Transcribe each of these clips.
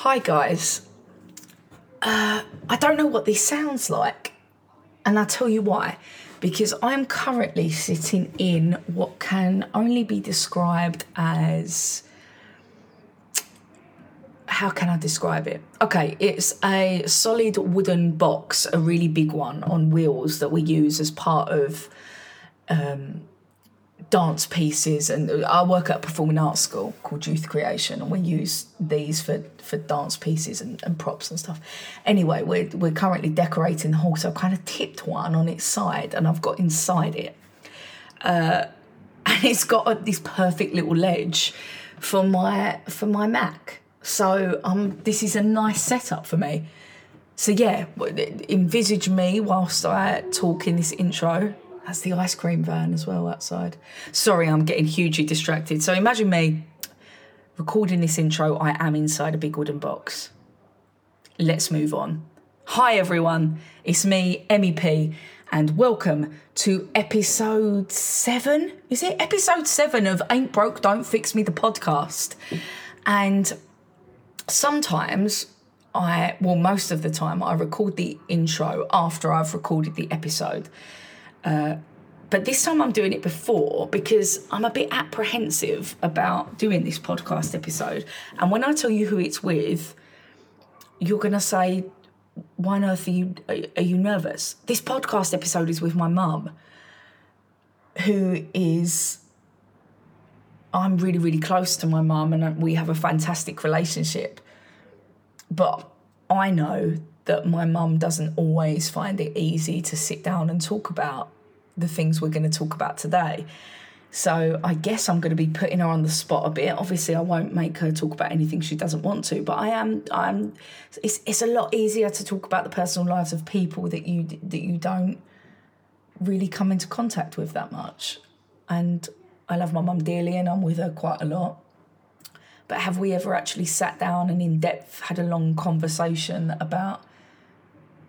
Hi, guys. Uh, I don't know what this sounds like, and I'll tell you why. Because I'm currently sitting in what can only be described as. How can I describe it? Okay, it's a solid wooden box, a really big one on wheels that we use as part of dance pieces and I work at a performing arts school called Youth Creation and we use these for, for dance pieces and, and props and stuff. Anyway, we're, we're currently decorating the hall so I've kind of tipped one on its side and I've got inside it. Uh, and it's got a, this perfect little ledge for my for my Mac. So um, this is a nice setup for me. So yeah, envisage me whilst I talk in this intro. That's the ice cream van as well outside. Sorry, I'm getting hugely distracted. So imagine me recording this intro. I am inside a big wooden box. Let's move on. Hi everyone, it's me, MEP, and welcome to episode seven. Is it episode seven of Ain't Broke, Don't Fix Me, the podcast? And sometimes I, well, most of the time, I record the intro after I've recorded the episode. Uh, but this time I'm doing it before because I'm a bit apprehensive about doing this podcast episode. And when I tell you who it's with, you're going to say, why on earth are you, are you nervous? This podcast episode is with my mum, who is I'm really, really close to my mum and we have a fantastic relationship. But I know that my mum doesn't always find it easy to sit down and talk about the things we're going to talk about today. So I guess I'm going to be putting her on the spot a bit. Obviously, I won't make her talk about anything she doesn't want to, but I am. I'm. It's it's a lot easier to talk about the personal lives of people that you that you don't really come into contact with that much. And I love my mum dearly, and I'm with her quite a lot. But have we ever actually sat down and in depth had a long conversation about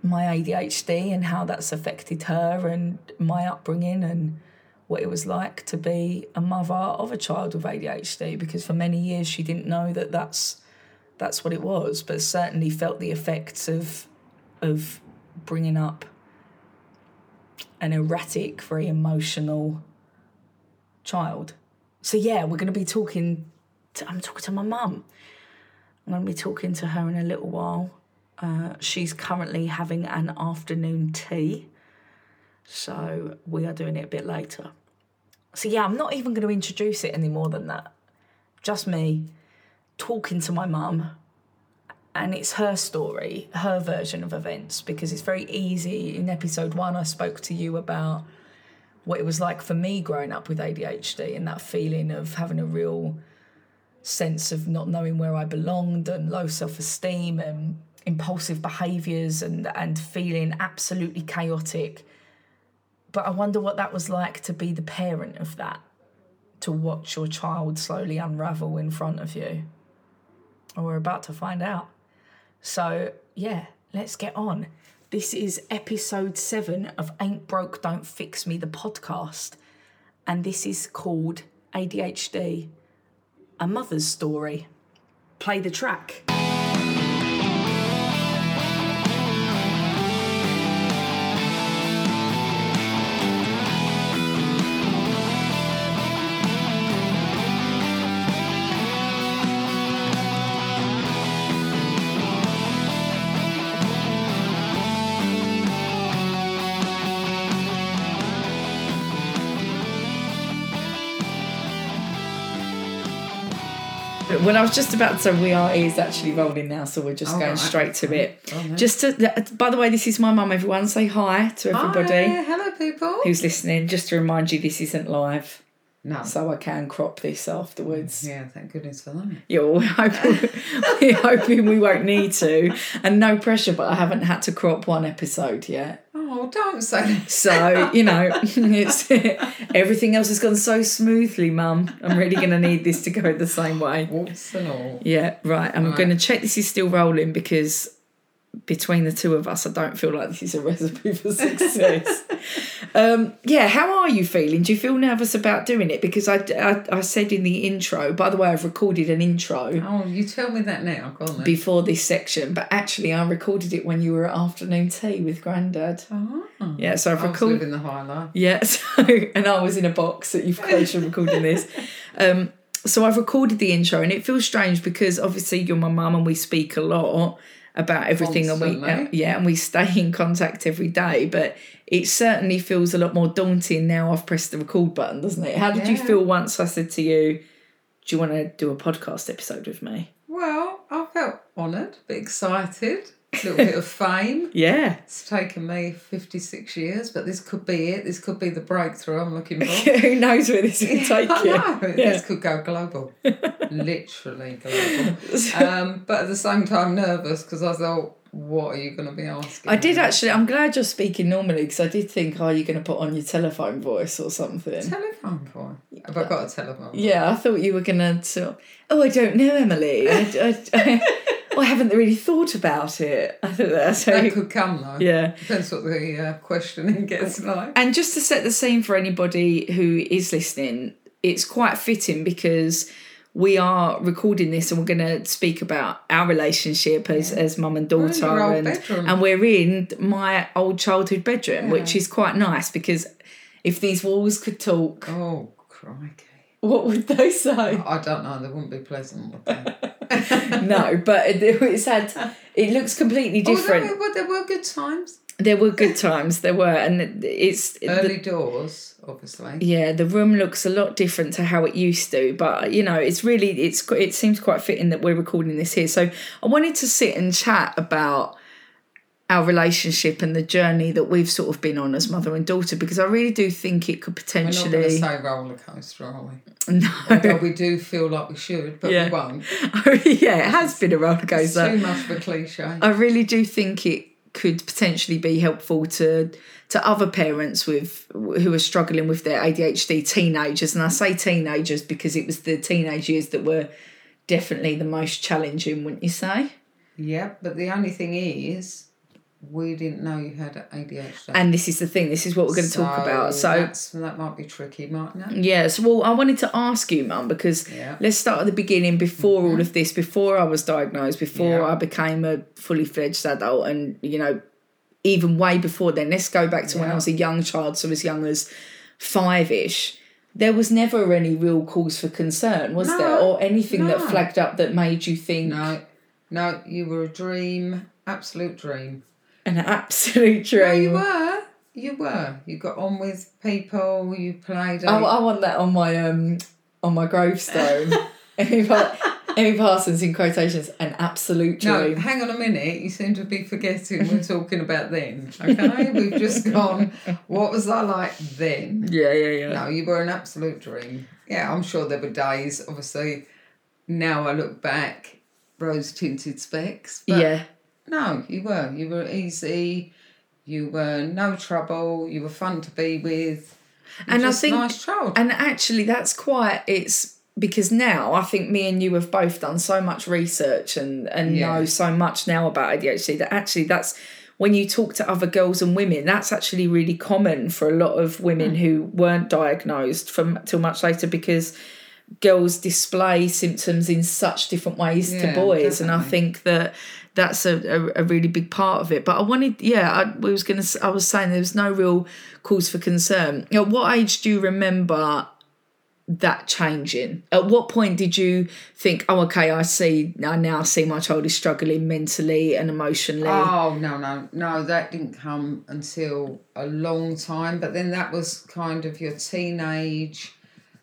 my ADHD and how that's affected her and my upbringing and what it was like to be a mother of a child with ADHD because for many years she didn't know that that's that's what it was but certainly felt the effects of of bringing up an erratic very emotional child. So yeah we're going to be talking to, I'm talking to my mum. I'm going to be talking to her in a little while uh, she's currently having an afternoon tea, so we are doing it a bit later. So, yeah, I'm not even going to introduce it any more than that. Just me talking to my mum, and it's her story, her version of events, because it's very easy. In episode one, I spoke to you about what it was like for me growing up with ADHD and that feeling of having a real sense of not knowing where I belonged and low self esteem and impulsive behaviors and and feeling absolutely chaotic. But i wonder what that was like to be the parent of that to watch your child slowly unravel in front of you. And we're about to find out. So yeah let's get on. This is episode 7 of ain't broke don't fix me the podcast. And this is called adhd a mother's story. Play the track Well, I was just about to say we are is actually rolling now, so we're just going right. straight to it. Oh. Just to, by the way, this is my mum. Everyone, say hi to everybody Hi, hello, people. who's listening. Just to remind you, this isn't live, no. so I can crop this afterwards. Mm, yeah, thank goodness for that. Yeah, well, we're hoping, we're hoping we won't need to, and no pressure. But I haven't had to crop one episode yet. Oh, don't say that. So you know, it's everything else has gone so smoothly, Mum. I'm really going to need this to go the same way. Whoops and all. Yeah, right. I'm Right. going to check this is still rolling because between the two of us, I don't feel like this is a recipe for success. um, yeah, how are you feeling? Do you feel nervous about doing it? Because I, I, I said in the intro, by the way, I've recorded an intro Oh, you tell me that now. On before this section, but actually I recorded it when you were at afternoon tea with Grandad. oh, Yeah, so I've recorded. living the high life. Yeah, so and I was in a box that you've closed from recording this. Um, so I've recorded the intro, and it feels strange because obviously you're my mum, and we speak a lot about everything, and we uh, yeah, and we stay in contact every day. But it certainly feels a lot more daunting now. I've pressed the record button, doesn't it? How did you feel once I said to you, "Do you want to do a podcast episode with me?" Well, I felt honoured, but excited. A little bit of fame. Yeah, It's taken me 56 years, but this could be it. This could be the breakthrough I'm looking for. who knows where this will take I you? know. Yeah. This could go global. Literally global. Um, but at the same time, nervous because I thought, what are you going to be asking? I did actually. I'm glad you're speaking normally because I did think, "Are you going to put on your telephone voice or something?" Telephone boy. Have I got a telephone? Voice? Yeah, I thought you were sort. of, Oh, I don't know, Emily. I, I, I, well, I haven't really thought about it. I thought that's how That you, could come though. yeah. Depends what the uh, questioning gets like. And just to set the scene for anybody who is listening, it's quite fitting because we are recording this and we're going to speak about our relationship as as mum and We're daughter, old and and we're in my old childhood bedroom, Yeah. which is quite nice because if these walls could talk, Oh, crikey. what would they say? I don't know. They wouldn't be pleasant, would they? no, but it, it's had. It looks completely oh, different. Oh, there, were, there were good times. There were good times. There were, and it's the- Early doors, obviously. yeah. The room looks a lot different to how it used to, but you know, it's really it's it seems quite fitting that we're recording this here. So I wanted to sit and chat about our relationship and the journey that we've sort of been on as mother and daughter because I really do think it could potentially We're not going to potentially say roller coaster, are we? no Although we do feel like we should, but Yeah. we won't. Oh, yeah it has been a roller It's coaster too much of a cliche. I really do think it could potentially be helpful to to other parents with who are struggling with their ADHD teenagers. And I say teenagers because it was the teenage years that were definitely the most challenging wouldn't you say? Yeah, but the only thing is, we didn't know you had ADHD. and this is the thing this is what we're going to talk about so that might be tricky, mightn't it? Yes, well, I wanted to ask you, Mum, because Yeah. let's start at the beginning before all mm-hmm. of this, before I was diagnosed, before Yeah. I became a fully fledged adult, and you know, even way before then. Let's go back to when I was a young child, so as young as five ish. There was never any real cause for concern, was No, there, or anything that flagged up that made you think No, no, you were a dream, absolute dream. An absolute No, you were. You were. You got on with people. You played. i want that on my um on my gravestone. Emmy, Pa- Emmy Parsons in quotations, an absolute dream. No, hang on a minute. You seem to be forgetting we're talking about then. Okay, we've just gone. What was I like then? Yeah, yeah, yeah. No, you were an absolute dream. Yeah, I'm sure there were days. Obviously, now I look back, rose tinted specs. Yeah, No, you were. You were easy. You were no trouble. You were fun to be with. You're And I think- a nice child. and actually, that's quite. It's because now I think me and you have both done so much research and and Yeah. know so much now about ADHD that actually that's when you talk to other girls and women, that's actually really common for a lot of women Hmm. who weren't diagnosed from till much later because girls display symptoms in such different ways to Yeah, boys and i think that that's a, a, a really big part of it but i wanted yeah i we was gonna i was saying there was no real cause for concern at what age do you remember that changing at what point did you think oh okay i see i now see my child is struggling mentally and emotionally Oh no no no! That didn't come until a long time. But then that was kind of your teenage,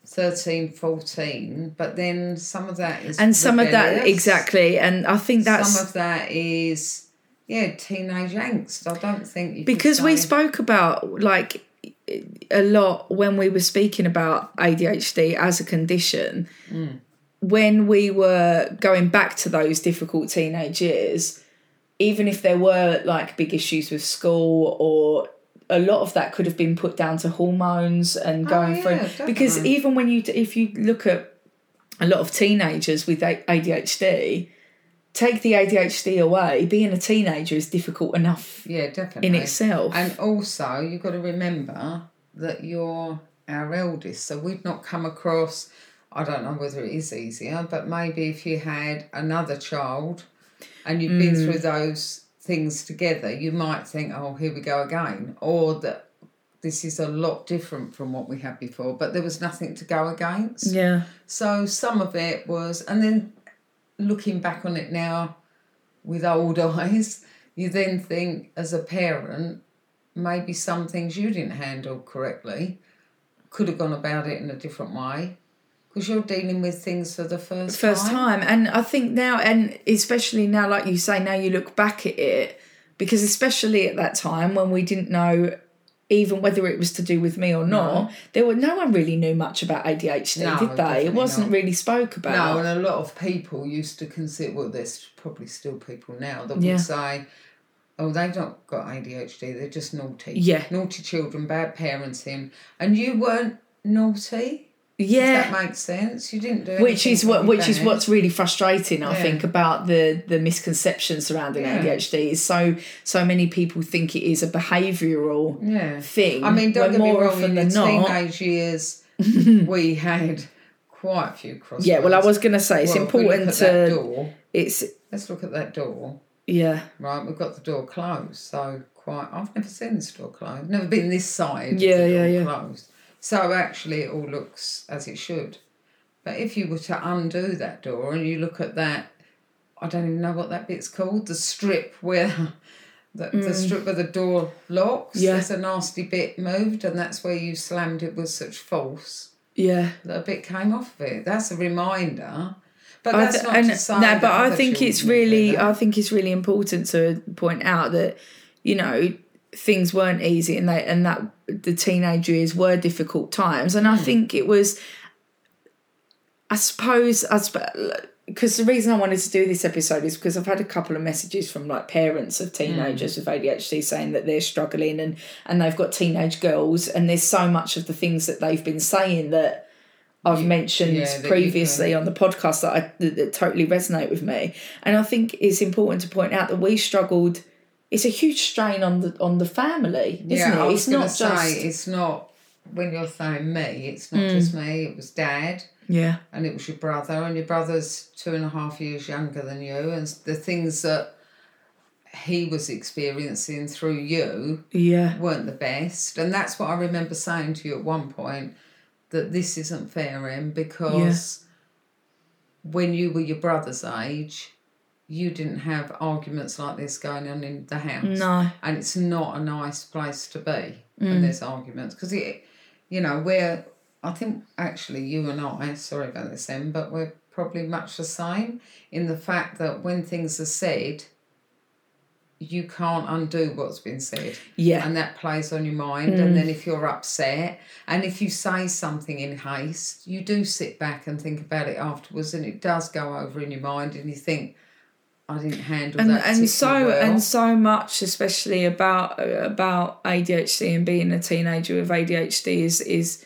13, 14. But then some of that is and some of that exactly and i think that's Some of that is yeah teenage angst. I don't think because we spoke about like a lot when we were speaking about ADHD as a condition mm. when we were going back to those difficult teenage years even if there were like big issues with school or a lot of that could have been put down to hormones and going Oh, yeah, through because definitely. even when you if you look at a lot of teenagers with ADHD take the ADHD away, being a teenager is difficult enough Yeah, definitely. in itself. And also, you've got to remember that you're our eldest, so we've not come across. I don't know whether it is easier, but maybe if you had another child and you've been Mm. through those things together, you might think, oh, here we go again, or that this is a lot different from what we had before, but there was nothing to go against. yeah. So some of it was, and then looking back on it now with old eyes, you then think as a parent, maybe some things you didn't handle correctly, could have gone about it in a different way, because you're dealing with things for the first first time. And I think now, and especially now, like you say, now you look back at it, because especially at that time when we didn't know even whether it was to do with me or not, there were no one really knew much about ADHD, No, did they? It wasn't not. really spoke about No, and a lot of people used to consider, well, there's probably still people now that Yeah. would say, oh, they've not got ADHD, they're just naughty. Yeah. Naughty children, bad parenting. And you weren't naughty? Yeah. If that makes sense. You didn't do which is what which is what's really frustrating i Yeah. think about the the misconception surrounding Yeah. adhd is so so many people think it is a behavioral Yeah. thing I mean, don't get me wrong, in the teenage years, we had quite a few crosswords. yeah well i was going to say it's Well, if we look important to door, it's let's look at that door. yeah Right, we've got the door closed, so quite. I've never seen this door closed. Never been this side. of Yeah, yeah, yeah. Closed. So actually, it all looks as it should. But if you were to undo that door and you look at that, I don't even know what that bit's called. The strip where. The, the strip where the door locks, Mm. Yeah. there's a nasty bit moved, and that's where you slammed it with such force yeah that a bit came off of it. That's a reminder. But I that's th- not and no, but I think it's really. I think it's really important to point out that, you know, things weren't easy, and they and that the teenage years were difficult times, and I Hmm. think it was. I suppose I because the reason I wanted to do this episode is because I've had a couple of messages from like parents of teenagers with ADHD saying that they're struggling and and they've got teenage girls and there's so much of the things that they've been saying that I've mentioned yeah, previously on the podcast that I that, that totally resonate with me. And I think it's important to point out that we struggled. It's a huge strain on the on the family, isn't yeah, it? It's not say just it's not when you're saying me. It's not mm. just me. It was dad, yeah, and it was your brother, and your brother's two and a half years younger than you, and the things that he was experiencing through you yeah, weren't the best, and that's what I remember saying to you at one point that this isn't fair, Em, because when you were your brother's age. You didn't have arguments like this going on in the house. No, and it's not a nice place to be when mm. there's arguments. Because it you know we're i think actually you and i sorry about this then but we're probably much the same in the fact that when things are said you can't undo what's been said. Yeah, and that plays on your mind. And mm. then if you're upset and if you say something in haste you do sit back and think about it afterwards and it does go over in your mind and you think i didn't handle and that and so well. and so much, especially about about ADHD and being a teenager with ADHD is is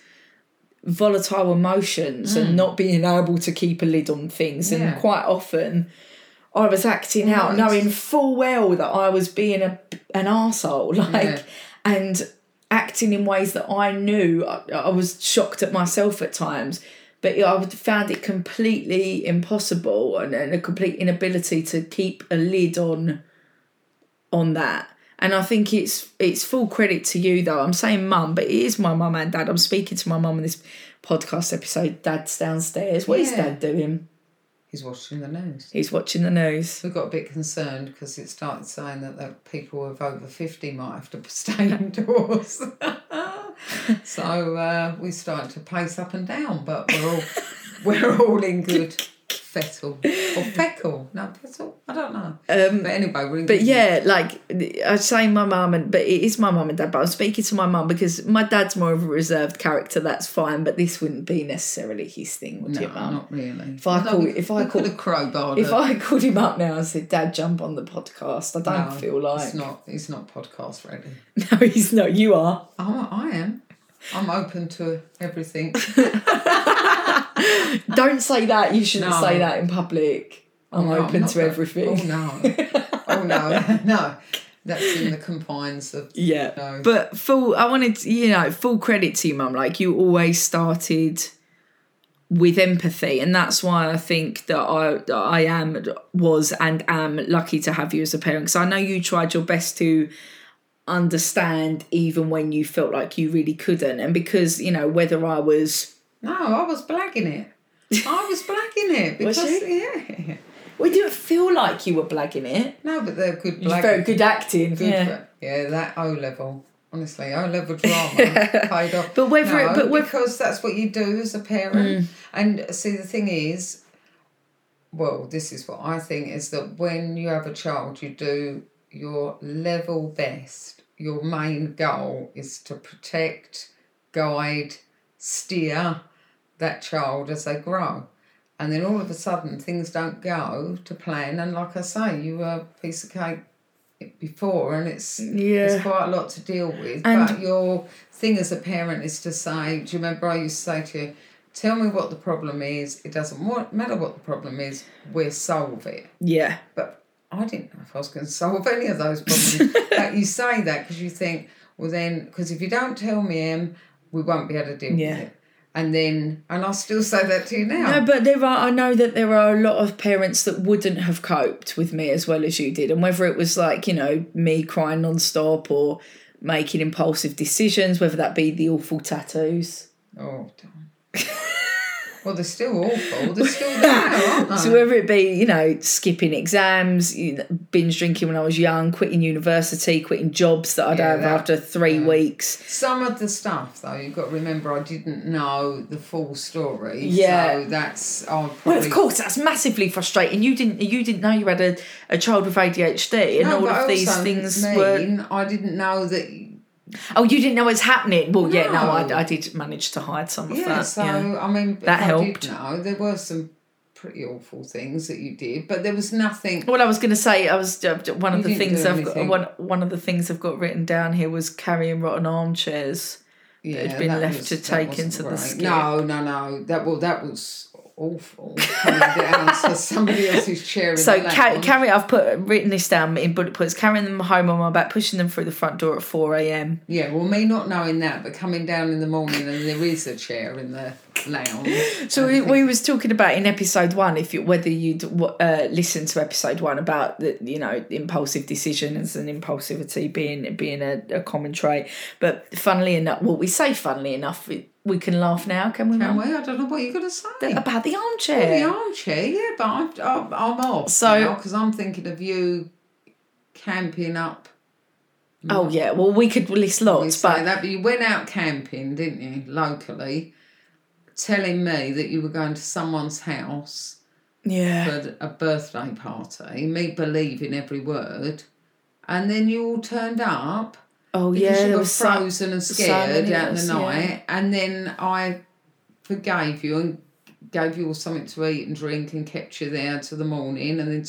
volatile emotions and not being able to keep a lid on things Mm. Yeah. and quite often I was acting out knowing full well that I was being a an arsehole like Yeah. and acting in ways that I knew I, I was shocked at myself at times but yeah, I found it completely impossible and, and a complete inability to keep a lid on on that. And I think it's it's full credit to you though. I'm saying mum but it is my mum and dad. I'm speaking to my mum in this podcast episode dad's downstairs. What is Yeah. dad doing he's watching the news he's watching the news We got a bit concerned because it started saying that the people of over 50 might have to stay indoors. so uh, we started to pace up and down, but we're all we're all in good fettle or feckle. No, fettle. I don't know. Um, but anyway, we're in But yeah, like I say, my mum and but it is my mum and dad. But I'm speaking to my mum because my dad's more of a reserved character. That's fine, but this wouldn't be necessarily his thing, would No, it, mum? not really. If I call- if I call- have crowbarred If. I called him up now and said, "Dad, jump on the podcast," I don't No, feel like it's not. It's not podcast ready. no, he's not. You are. Oh, I am. I'm open to everything. Don't say that. You shouldn't No. say that in public. I'm No, open to that- everything. Oh no. oh no. no. That's in the confines of Yeah. No. But full, I wanted, to, you know, full credit to you, mum. Like you always started with empathy, and that's why I think that I that I am was and am lucky to have you as a parent. Because I know you tried your best to understand even when you felt like you really couldn't, and because you know whether I was. No, I was blagging it. I was blagging it because yeah. We didn't feel like you were blagging it. No, but they're good blagging. very good acting. Good yeah. for- yeah, that O level. Honestly, O level drama paid off. But whether no, it- but whether- because that's what you do as a parent. Mm. And see, the thing is, well, this is what I think is that when you have a child, you do your level best. Your main goal is to protect, guide, steer that child as they grow. And then all of a sudden, things don't go to plan. And like I say, you were a piece of cake before, and it's Yeah. it's quite a lot to deal with. And- but your thing as a parent is to say, do you remember I used to say to you, tell me what the problem is. It doesn't matter what the problem is. We'll solve it. Yeah. But I didn't know if I was going to solve any of those problems. but you say that because you think, well, then, because if you don't tell me, Em, we won't be able to deal Yeah. with it. And then, and I'll still say that to you now. No, but there are. I know that there are a lot of parents that wouldn't have coped with me as well as you did, and whether it was like you know me crying non-stop or making impulsive decisions, whether that be the awful tattoos. Oh, damn. well, they're still awful. They're still there, aren't they? So whether it be you know skipping exams, binge drinking when I was young, quitting university, quitting jobs that I'd Yeah, have that- after three yeah. weeks. Some of the stuff, though, you've got to remember, I didn't know the full story. Yeah. So that's. Well, of course, that's massively frustrating. You didn't you didn't know you had a, a child with ADHD, and No, all of these things were I didn't know that. Oh, you didn't know it was happening. Well, yeah, no, No. I, I did manage to hide some of Yeah, that. so yeah. I mean, That I helped. No, there were some pretty awful things that you did, but there was nothing. Well, I was going to say, I was uh, one of You the things I've got. One one of the things I've got written down here was carrying rotten armchairs. Yeah, had been that left was- to take into the skip. No, no, no. That well, that was awful. Coming down to somebody else's chair. So the ca- lounge. carry. I've put written this down in bullet points. Carrying them home on my back, pushing them through the front door at four a.m. Yeah, well, me not knowing that, but coming down in the morning and there is a chair in the lounge. So we, we was talking about in episode one, if you whether you'd uh, listen to episode one about the you know impulsive decisions and impulsivity being being a, a common trait. But funnily enough, well, we say funnily enough, we, we can laugh now, can we? Can Mum? we? I don't know what you're going to say. About the Oh, armchair. the armchair, yeah, but I'm, I'm, I'm off So- because I'm thinking of you camping up. Oh yeah, well we could list You lots, but that, but you went out camping, didn't you, locally, telling me that you were going to someone's house yeah, for a birthday party, me believing every word, and then you all turned up oh because yeah, you were was so, frozen and scared of out in the us, yeah. night, and then I forgave you and gave you all something to eat and drink and kept you there till the morning, and then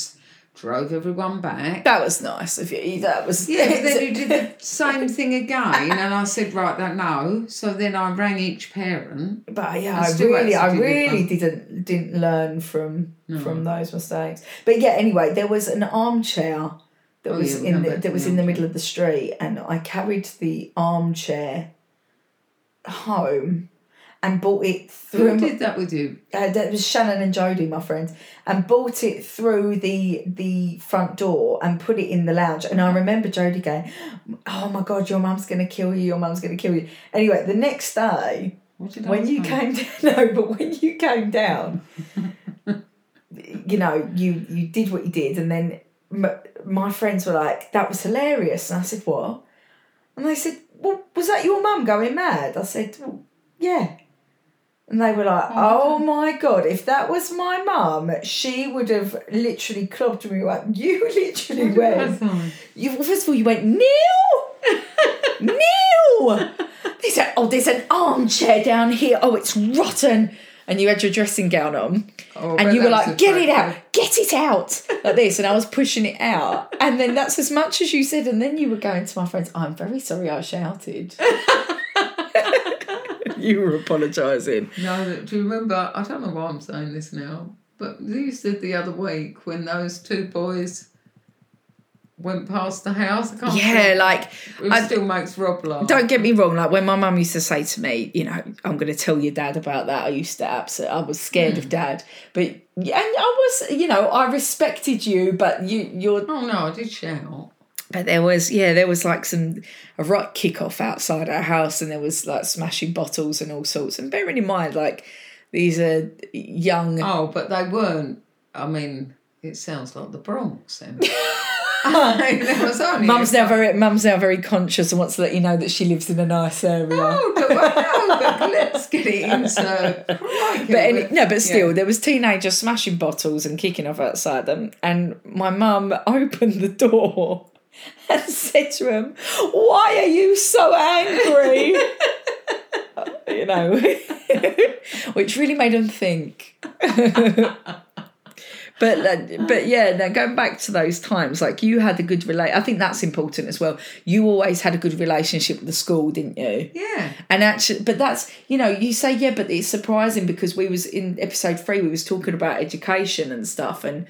drove everyone back. That was nice of you. That was Yeah, but then you did the same thing again, and I said, right, that no. So then I rang each parent. But yeah, I really, I really didn't didn't learn from from those mistakes. But yeah, anyway, there was an armchair that Oh, was yeah, in the, that was in the middle of the street, and I carried the armchair home and bought it through. Who did that with you? uh, that was Shannon and Jody, my friends, and bought it through the the front door and put it in the lounge. And I remember Jody going, "Oh my god, your mum's gonna kill you! Your mum's gonna kill you!" Anyway, the next day What did I when you came down, no, but when you came down, you know, you you did what you did, and then m- my friends were like, "That was hilarious," and I said, "What?" And they said, "Well, was that your mum going mad?" I said, well, "Yeah." And they were like, "Oh, oh my god! If that was my mum, she would have literally clubbed me up. You literally went. You first of all, you went Neil, Neil. They said, "Oh, there's an armchair down here. Oh, it's rotten." And you had your dressing gown on, Oh, and you were like, "Get it out, get it out," like this. And I was pushing it out, and then that's as much as you said. And then you were going to my friends, "I'm very sorry, I shouted." you were apologising. No, do you remember? I don't know why I'm saying this now. But you said the other week when those two boys went past the house. I can't Yeah, like it I- still makes Rob laugh. Don't get me wrong. Like when my mum used to say to me, you know, I'm going to tell your dad about that. I used to absolutely, I was scared Hmm. of dad, but and I was, you know, I respected you, but you, you're. Oh no, I did shout. But there was, yeah, there was like some a right kick off outside our house, and there was like smashing bottles and all sorts. And bearing in mind, like these are young. Oh, but they weren't. I mean, it sounds like the Bronx. Then. I mean, there was only Mum's now very, mum's now very conscious and wants to let you know that she lives in a nice area. No, oh, but, well, but let's get it into. But any, no, but still, yeah. there was teenagers smashing bottles and kicking off outside them, and my mum opened the door and said to him, "Why are you so angry?" you know, which really made him think. But uh, but yeah, now going back to those times, like you had a good relate. I think that's important as well. You always had a good relationship with the school, didn't you? Yeah. And actually, but that's you know, you say yeah, but it's surprising because we was in episode three, we was talking about education and stuff, and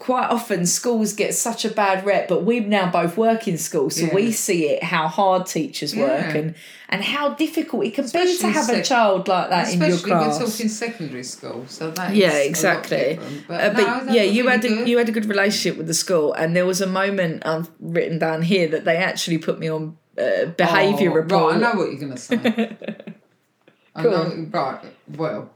quite often schools get such a bad rep, but we now both work in schools, so Yeah. we see it how hard teachers work Yeah. and and how difficult it can be to Especially have a child like that in your Especially we're talking secondary school, so that's Yeah, exactly. But, Uh, but that yeah, you really had a, good. you had a good relationship with the school, and there was a moment I've written down here that they actually put me on uh, behaviour Oh, report. Right, I know what you're going to say. I Go know, right. Well,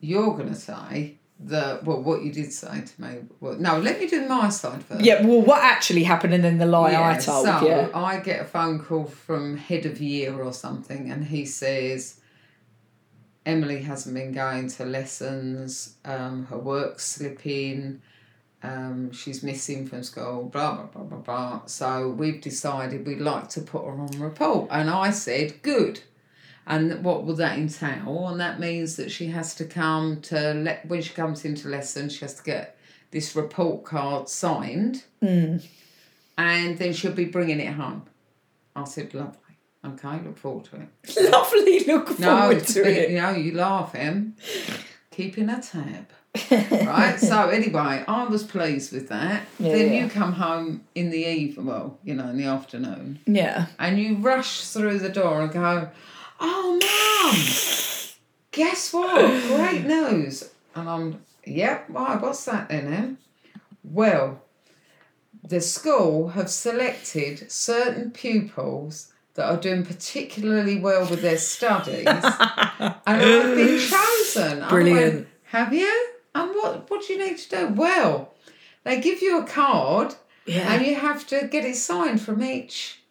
you're going to say the well, what you did say to me. Well, no, let me do my side first. Yeah, well, what actually happened, and then the lie I told. You. So yeah, I get a phone call from head of year or something, and he says Emily hasn't been going to lessons. Um, her work's slipping. Um, she's missing from school. Blah blah blah blah blah. So we've decided we'd like to put her on report, and I said good. And what will that entail? And that means that she has to come to let when she comes into lesson, she has to get this report card signed hmm. and then she'll be bringing it home. I said, lovely. Okay, look forward to it. lovely. Look forward it's to been- it. you know, you laugh, Em. Keeping a tab. right? So anyway, I was pleased with that. Yeah, then yeah. you come home in the evening, well, you know, in the afternoon, Yeah, and you rush through the door and go, "Oh, mum, guess what? Great news!" And I'm, "Yep, why? What's that then, Em?" Well, the school have selected certain pupils that are doing particularly well with their studies, and I've been chosen. Brilliant. went, have you? And what? What do you need to do? Well, they give you a card, yeah. and you have to get it signed from each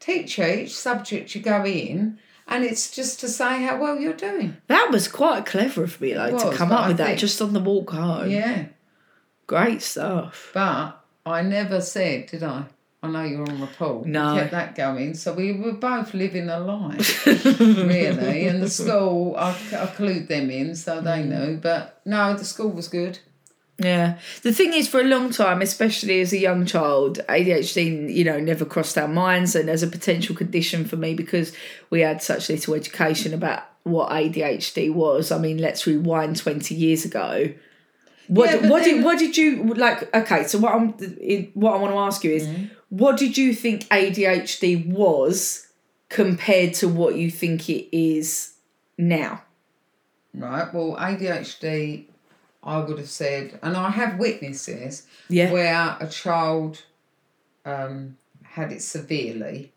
teacher, each subject you go in, and it's just to say how well you're doing. that was quite clever of me, though, to come up I with that think- just on the walk home. Yeah, Great stuff. but I never said, did I? I know you're on report. No. We kept that going, so we were both living a lie, really. And the school, I, I clued them in, so Mm. they knew. But no, the school was good. Yeah. The thing is, for a long time, especially as a young child, ADHD, you know, never crossed our minds and as a potential condition for me because we had such little education about what ADHD was. I mean, let's rewind 20 years ago. What, Yeah, what then- did what did you like? Okay, so what I'm what I want to ask you is, Mm-hmm. what did you think ADHD was compared to what you think it is now? Right. Well, ADHD, I would have said, and I have witnessed this, Yeah, where a child um, had it severely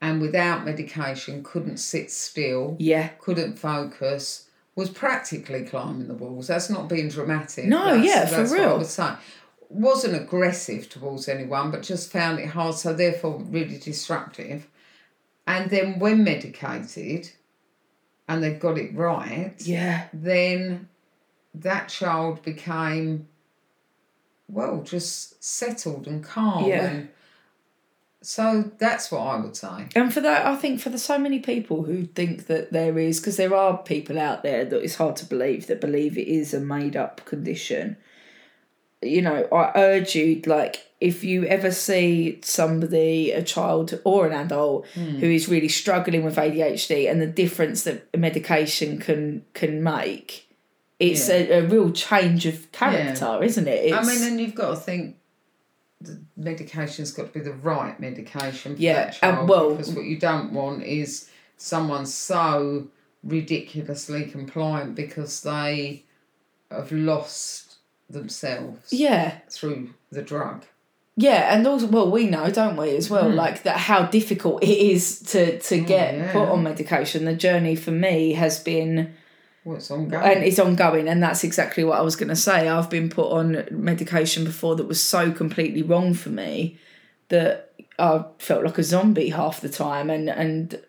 and without medication couldn't sit still, yeah, couldn't focus, was practically climbing the walls. That's not being dramatic. No, That's- yeah, for that's What I real. would say. Wasn't aggressive towards anyone, but just found it hard, so therefore really disruptive. And then when medicated and they've got it right, yeah. then that child became well just settled and calm Yeah. and so that's what I would say. And for that, I think for the so many people who think that there is, because there are people out there that it's hard to believe that believe it is a made up condition. You know, I urge you, like, if you ever see somebody, a child or an adult, hmm. who is really struggling with ADHD and the difference that medication can can make, it's a, a real change of character, isn't it? It's, I mean, and you've got to think the medication's got to be the right medication for Yeah, that and child. well- because what you don't want is someone so ridiculously compliant because they have lost themselves yeah, through the drug. yeah, and also, well, we know, don't we, as well, Hmm. like that how difficult it is to to get Oh, yeah. put on medication. The journey for me has been. Well, ongoing. and it's ongoing and that's exactly what i was going to say i've been put on medication before that was so completely wrong for me that i felt like a zombie half the time and and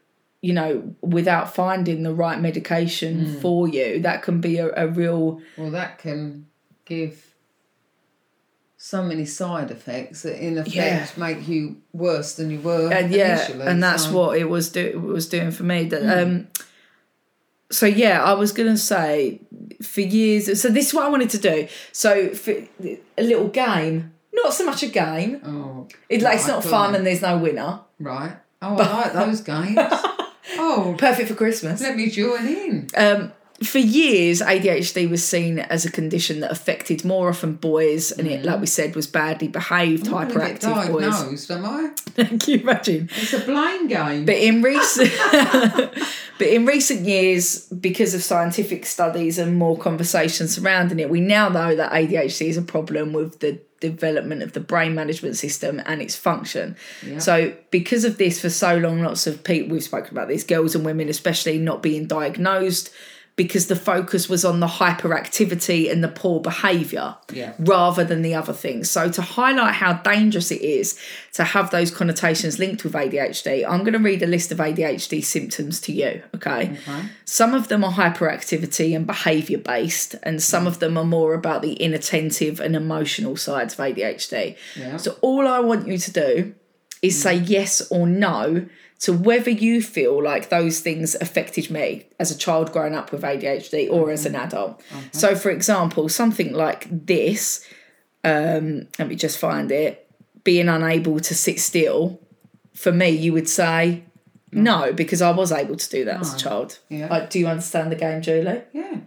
you know without finding the right medication Hmm. for you that can be a, a real well, that can give so many side effects that in effect Yeah. make you worse than you were and yeah initially. and that's so- what it was do it was doing for me that um so yeah i was gonna say for years so this is what i wanted to do so for a little game not so much a game Oh, It, like, it's not fun and there's no winner. Right. Oh, I like those games. Oh, Perfect for Christmas. let me join in. Um, for years, ADHD was seen as a condition that affected more often boys, and it, like we mm. said, was badly behaved, I'm gonna get hyperactive boys. am I? Can you imagine? It's a blame game. But in recent, but in recent years, because of scientific studies and more conversation surrounding it, we now know that ADHD is a problem with the development of the brain management system and its function. So, because of this, for so long, lots of people we've spoken about this, girls and women especially, not being diagnosed because the focus was on the hyperactivity and the poor behaviour Yeah. rather than the other things. So, to highlight how dangerous it is to have those connotations linked with ADHD, I'm going to read a list of ADHD symptoms to you. Okay. Okay. Some of them are hyperactivity and behaviour based, and some of them are more about the inattentive and emotional sides of ADHD. Yeah. So, all I want you to do is say mm. yes or no to whether you feel like those things affected me as a child growing up with ADHD or as an mm-hmm. adult. Mm-hmm. So, for example, something like this, um, let me just find it, being unable to sit still, for me, you would say mm. no, because I was able to do that as a child. Yeah. Like, do you understand the game, Julie? Yeah.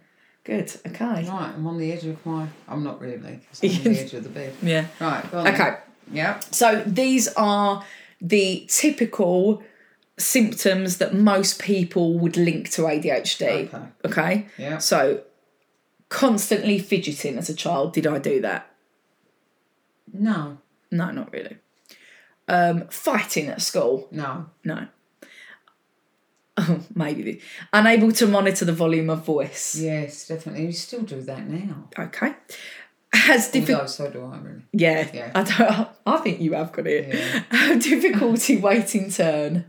Good. Okay. Right. I'm on the edge of my. I'm not really. I'm on the edge of the bed. Yeah. Right. On then. Okay. Yeah. So these are the typical symptoms that most people would link to ADHD. Okay. Okay. Yeah. So constantly fidgeting as a child, did I do that? No. No, not really. Um, fighting at school, No. no. Oh, maybe. Unable to monitor the volume of voice. Yes, definitely. You still do that now. Okay. Has difficult. Although so do I really. Yeah, Yeah. I don't. I think you have got it. Yeah. Have difficulty waiting turn.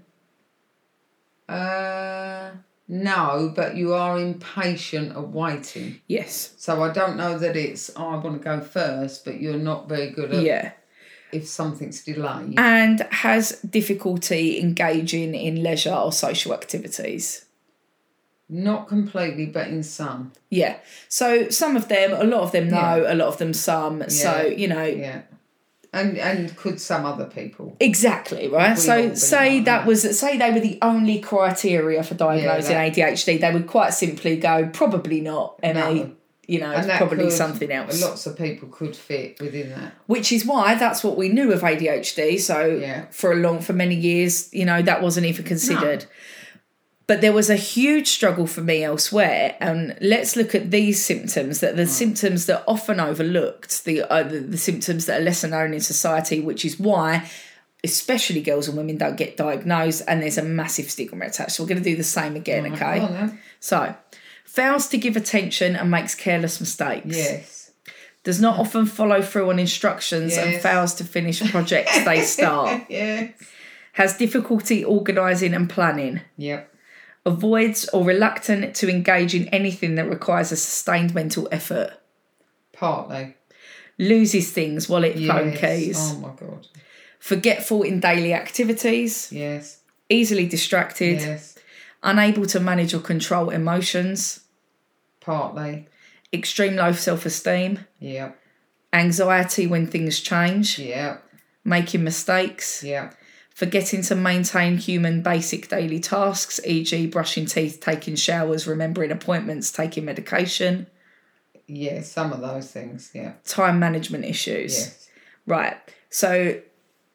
Uh, no, but you are impatient of waiting. Yes. So I don't know that it's oh, I want to go first, but you're not very good at Yeah. if something's delayed. and has difficulty engaging in leisure or social activities. Not completely, but in some. Yeah. So some of them, a lot of them no, Yeah. a lot of them some. So, you know, Yeah. And and could some other people? exactly, right? We So say that that. was say they were the only criteria for diagnosing that- ADHD, they would quite simply go, probably not, ME. No. You know, And probably could- something else. Lots of people could fit within that. Which is why that's what we knew of ADHD. So Yeah. for a long, for many years, you know, that wasn't even considered. But there was a huge struggle for me elsewhere, and let's look at these symptoms that the symptoms that often overlooked, the, uh, the the symptoms that are lesser known in society, which is why, especially girls and women, don't get diagnosed, and there's a massive stigma attached. So we're going to do the same again, okay? Go. So, fails to give attention and makes careless mistakes Yes. does not often follow through on instructions and fails to finish projects they start, Yeah. has difficulty organising and planning, Yep. Avoids or reluctant to engage in anything that requires a sustained mental effort, Partly. loses things, wallet, phone Yes. keys, Oh my god. forgetful in daily activities, Yes. easily distracted, Yes. unable to manage or control emotions, Partly. extreme low self esteem, Yep. anxiety when things change, Yep. making mistakes. Yep. Forgetting to maintain human basic daily tasks, e.g., brushing teeth, taking showers, remembering appointments, taking medication, yeah, some of those things. Yeah. time management issues. Yes. Right. So,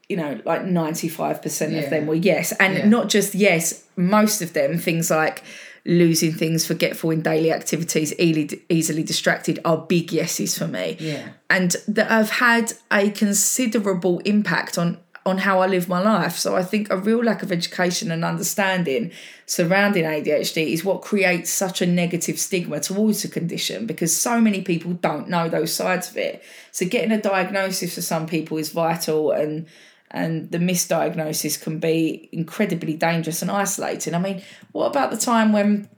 you know, like 95% Yeah. of them were yes. And Yeah. not just yes, most of them, things like losing things, forgetful in daily activities, easily, easily distracted, are big yeses for me. Yeah. And that have had a considerable impact on on how I live my life. So I think a real lack of education and understanding surrounding ADHD is what creates such a negative stigma towards the condition because so many people don't know those sides of it. So getting a diagnosis for some people is vital and and the misdiagnosis can be incredibly dangerous and isolating. I mean, what about the time when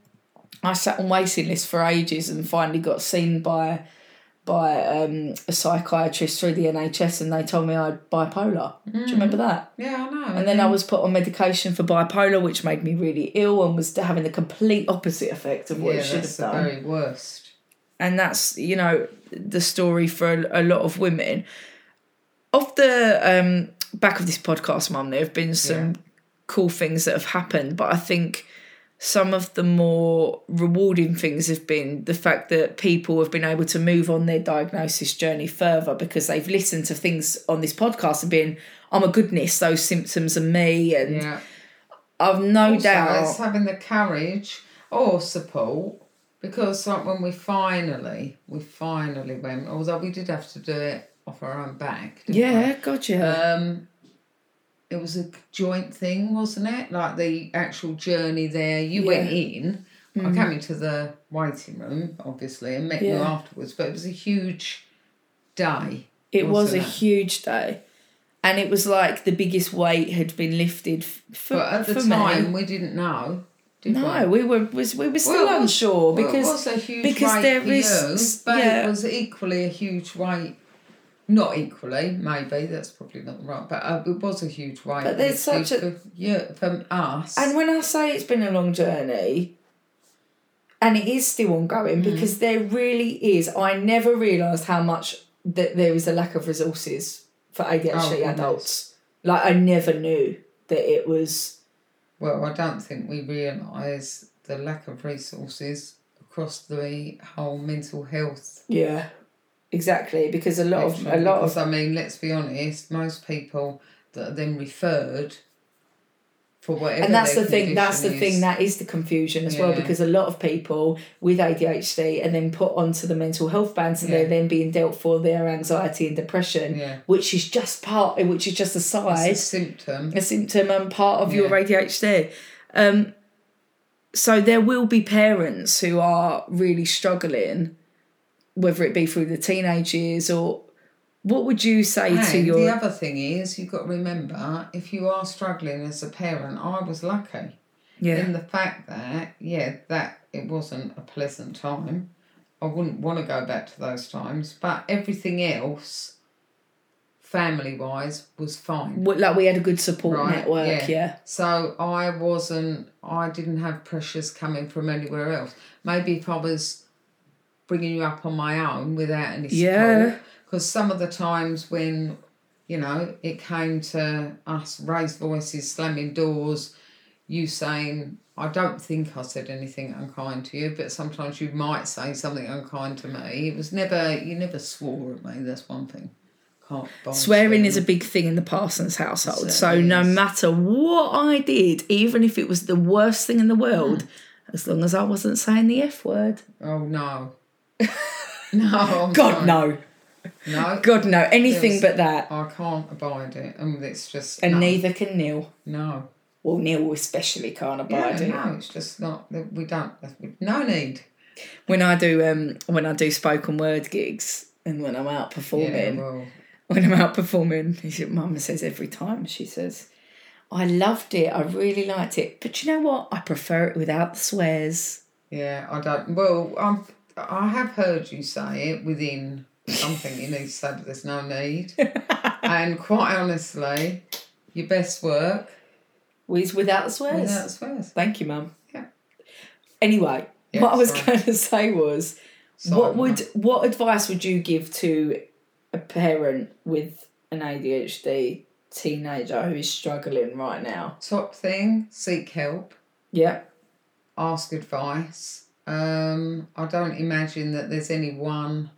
I sat on waiting lists for ages and finally got seen by by um, a psychiatrist through the NHS and they told me I had bipolar. Do you remember that? Yeah, I know. And then I was put on medication for bipolar, which made me really ill and was having the complete opposite effect of what yeah, it should have the done. very worst. And that's, you know, the story for a, a lot of women. Off the um, back of this podcast, Mum, there have been some Yeah. cool things that have happened, but I think some of the more rewarding things have been the fact that people have been able to move on their diagnosis journey further because they've listened to things on this podcast and been, oh my goodness, those symptoms are me. And Yeah. I've no Also, doubt. it's having the courage or support because like when we finally, we finally went, although we did have to do it off our own back. didn't we? Yeah, gotcha. Um, it was a joint thing, wasn't it? Like the actual journey there. You went in. I came into the waiting room, obviously, and met you Mm. Afterwards. But it was a huge day. It was a it? huge day. And it was like the biggest weight had been lifted for, But at the for time, me. we didn't know. Did No, we? we were was we were still Well, unsure Well, because it was a huge because weight there for is- you, but yeah. it was equally a huge weight. Not equally, maybe that's probably not right, but uh, it was a huge weight. But there's such a- for, yeah from us. And when I say it's been a long journey, and it is still ongoing Mm. because there really is. I never realised how much that there is a lack of resources for ADHD Oh, adults. Like I never knew that it was. well, I don't think we realise the lack of resources across the whole mental health. Yeah, exactly. Because a lot of a lot because, of I mean, let's be honest, most people that are then referred for whatever. and that's the thing. That's the condition thing. That is the confusion as well because a lot of people with ADHD are then put onto the mental health ban, so they're then being dealt for their anxiety and depression, Yeah. which is just part. Which is just a side. It's a symptom. a symptom and part of your ADHD. Um, so there will be parents who are really struggling, whether it be through the teenage years or what would you say to your the other thing is, you've got to remember, if you are struggling as a parent, I was lucky yeah in the fact that, yeah, that it wasn't a pleasant time. I wouldn't want to go back to those times, but everything else, family wise, was fine. Like we had a good support Right, network yeah. yeah. So I wasn't, I didn't have pressures coming from anywhere else. Maybe if I was bringing you up on my own without any support. Yeah. Because some of the times when, you know, it came to us raised voices, slamming doors, you saying, I don't think I said anything unkind to you, but sometimes you might say something unkind to me. It was never, you never swore at me, that's one thing. Swearing is a big thing in the Parsons household. So no matter what I did, even if it was the worst thing in the world, as long as I wasn't saying the F word. Oh no. No. God no. No. God no. Anything Yes. but that. I can't abide it. And it's just. And no. neither can Neil. No. Well, Neil especially can't Yeah, abide it. no, it's just not. We don't. No need. When I do um when I do spoken word gigs and when I'm out performing, Yeah, well, when I'm out performing, Mum says every time she says, "I loved it. I really liked it, but you know what? I prefer it without the swears." yeah, I don't. Well, I'm, I have heard you say it within something you need to say, but there's no need. and quite honestly, your best work With without the swears. without swears. Thank you, Mum. Yeah. Anyway, Yeah, what I was sorry. going to say was, Sorry, what would Mum. what advice would you give to a parent with an ADHD teenager who is struggling right now? Top thing: seek help. Yeah. ask advice. Um, I don't imagine that there's any one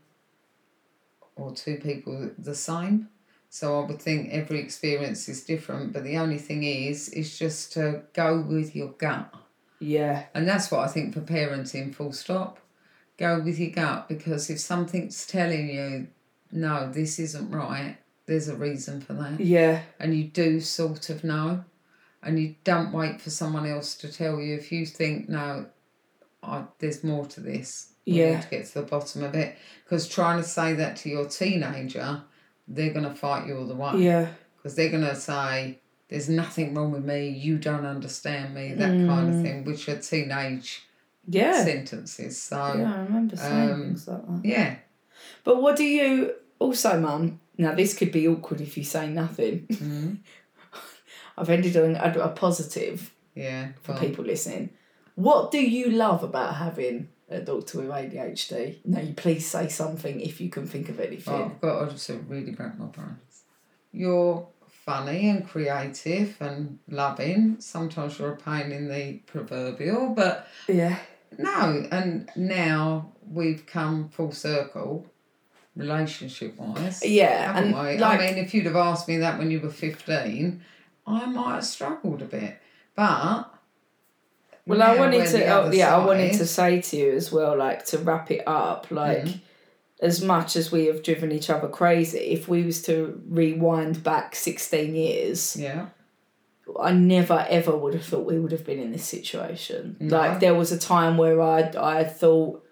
or two people the same. So I would think every experience is different, but the only thing is, is just to go with your gut. Yeah. And that's what I think for parenting, full stop. Go with your gut because if something's telling you, no, this isn't right, there's a reason for that. Yeah. And you do sort of know. And you don't wait for someone else to tell you. If you think, no, I, there's more to this, we Yeah. need to get to the bottom of it. Because trying to say that to your teenager, they're going to fight you all the way Yeah. because they're going to say there's nothing wrong with me you don't understand me that kind of thing which are teenage Mm. Yeah. sentences so Yeah, I remember saying um, things like that. yeah But what do you also, Mum? Now this could be awkward if you say nothing. Mhm. I've ended on a, a positive yeah for people listening. What do you love about having a doctor with ADHD? No, you please say something if you can think of anything. Oh, I've got to sort really break my brains you're funny and creative and loving sometimes you're a pain in the proverbial but Yeah. no and now we've come full circle relationship wise Yeah, and we? like I mean, if you'd have asked me that when you were 15, I might have struggled a bit. But. Well, I wanted to, oh, yeah, I wanted to say to you as well, like to wrap it up, like Mhm. as much as we have driven each other crazy, if we was to rewind back sixteen years, Yeah. I never ever would have thought we would have been in this situation. No. Like there was a time where I I thought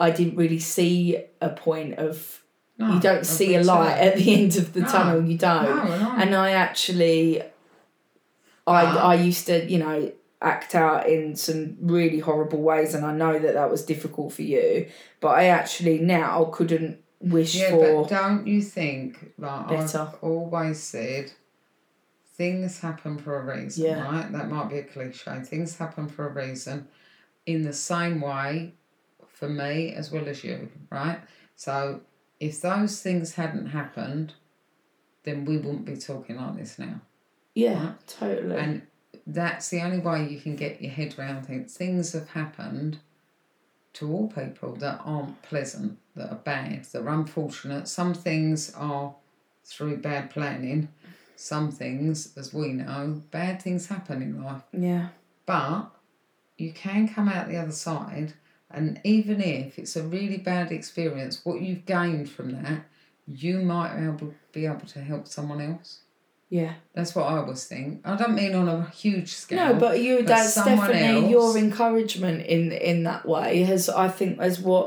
I didn't really see a point of No, you don't see a light at the end of the No. tunnel. You don't and I actually, I. I used to you know act out in some really horrible ways, and I know that that was difficult for you. But I actually now I couldn't wish yeah, for but don't you think, like better. I've always said, things happen for a reason, Yeah. right? That might be a cliche. Things happen for a reason in the same way for me as well as you, right? So if those things hadn't happened, then we wouldn't be talking like this now. yeah, Right. totally. And that's the only way you can get your head around things. Things have happened to all people that aren't pleasant, that are bad, that are unfortunate. Some things are through bad planning. Some things, as we know, bad things happen in life. yeah, But you can come out the other side, and even if it's a really bad experience, what you've gained from that, you might be able, be able to help someone else. Yeah. That's what I always think. I don't mean on a huge scale. No, but you but that's definitely else- your encouragement in in that way has I think has what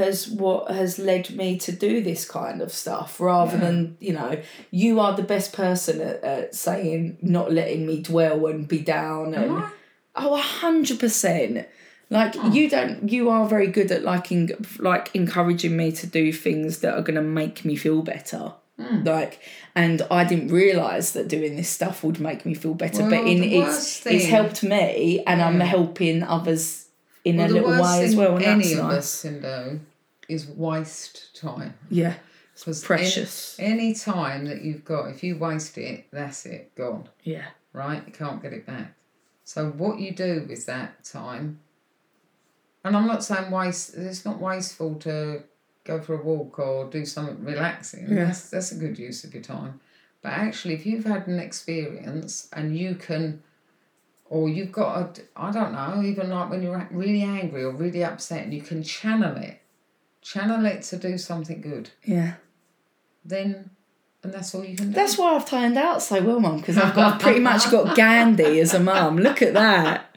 has what has led me to do this kind of stuff rather Yeah. than you know you are the best person at, at saying not letting me dwell and be down and Am I? oh a hundred percent like Oh. you don't you are very good at like en- like encouraging me to do things that are going to make me feel better Hmm. like and i didn't realize that doing this stuff would make me feel better but in it's worst it's helped me and i'm helping others in Well, a little way as well and any of nice us can do is waste time. yeah Because precious Any, any time that you've got, if you waste it, that's it, gone. yeah Right? You can't get it back. So what you do with that time, and I'm not saying waste. It's not wasteful to go for a walk or do something relaxing. Yeah. That's that's a good use of your time. But actually, if you've had an experience and you can, or you've got a, I don't know, even like when you're really angry or really upset, and you can channel it, channel it to do something good. yeah Then, and that's all you can do. that's why i've turned out so well mum because I've, got, I've pretty much got gandhi as a mum look at that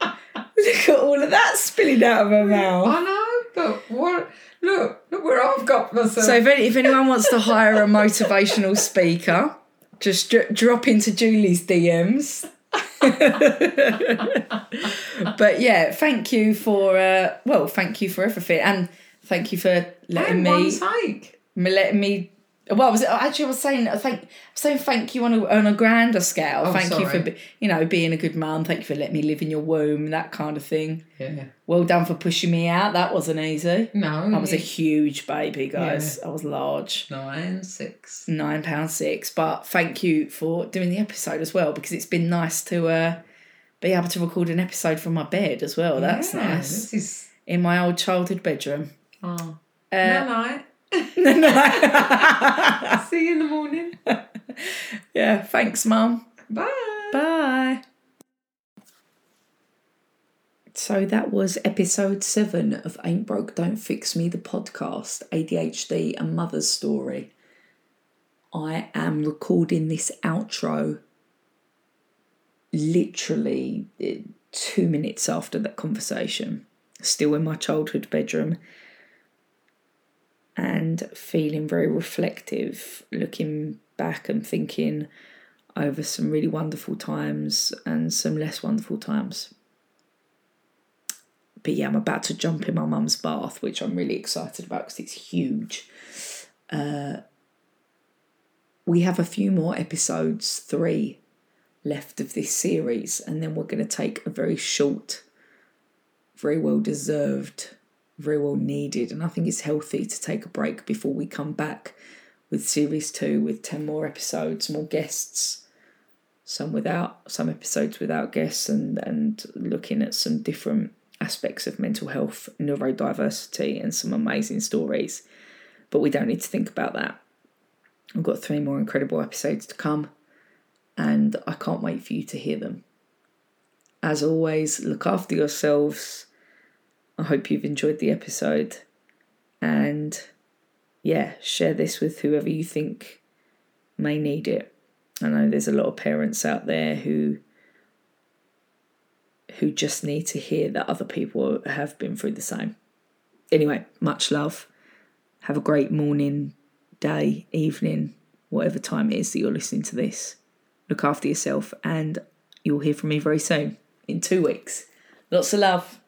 look at all of that spilling out of her mouth I know, but what? Look, look where I've got myself. So if, any, if anyone wants to hire a motivational speaker, just dr- drop into Julie's DMs. but yeah, thank you for uh, well, thank you for everything, and thank you for letting and me take. letting me. Well, I was it, actually I was saying I thank saying thank you on a on a grander scale. Oh, thank you for you know being a good mum. Thank you for letting me live in your womb, that kind of thing. Yeah. Well done for pushing me out. That wasn't easy. No. I was a huge baby, guys. I was large nine six. nine pound six but thank you for doing the episode as well because it's been nice to uh be able to record an episode from my bed as well. That's Yeah, nice. This is In my old childhood bedroom. oh. Uh, night night. See you in the morning. yeah, thanks, Mum. Bye. Bye. So that was episode seven of Ain't Broke, Don't Fix Me, the podcast, ADHD and Mother's Story. I am recording this outro literally eh, two minutes after that conversation, still in my childhood bedroom, and feeling very reflective, looking back and thinking over some really wonderful times and some less wonderful times. But yeah, I'm about to jump in my mum's bath, which I'm really excited about because it's huge. Uh, we have a few more episodes, three left of this series, and then we're going to take a very short, very well deserved, very well needed, and I think it's healthy to take a break before we come back with series two with 10 more episodes, more guests, some without, some episodes without guests, and, and looking at some different aspects of mental health, neurodiversity, and some amazing stories. But we don't need to think about that. I've got three more incredible episodes to come, and I can't wait for you to hear them. As always, look after yourselves. I hope you've enjoyed the episode, and yeah, share this with whoever you think may need it. I know there's a lot of parents out there who who just need to hear that other people have been through the same. Anyway, much love. Have a great morning, day, evening, whatever time it is that you're listening to this. Look after yourself, and you'll hear from me very soon in two weeks. Lots of love.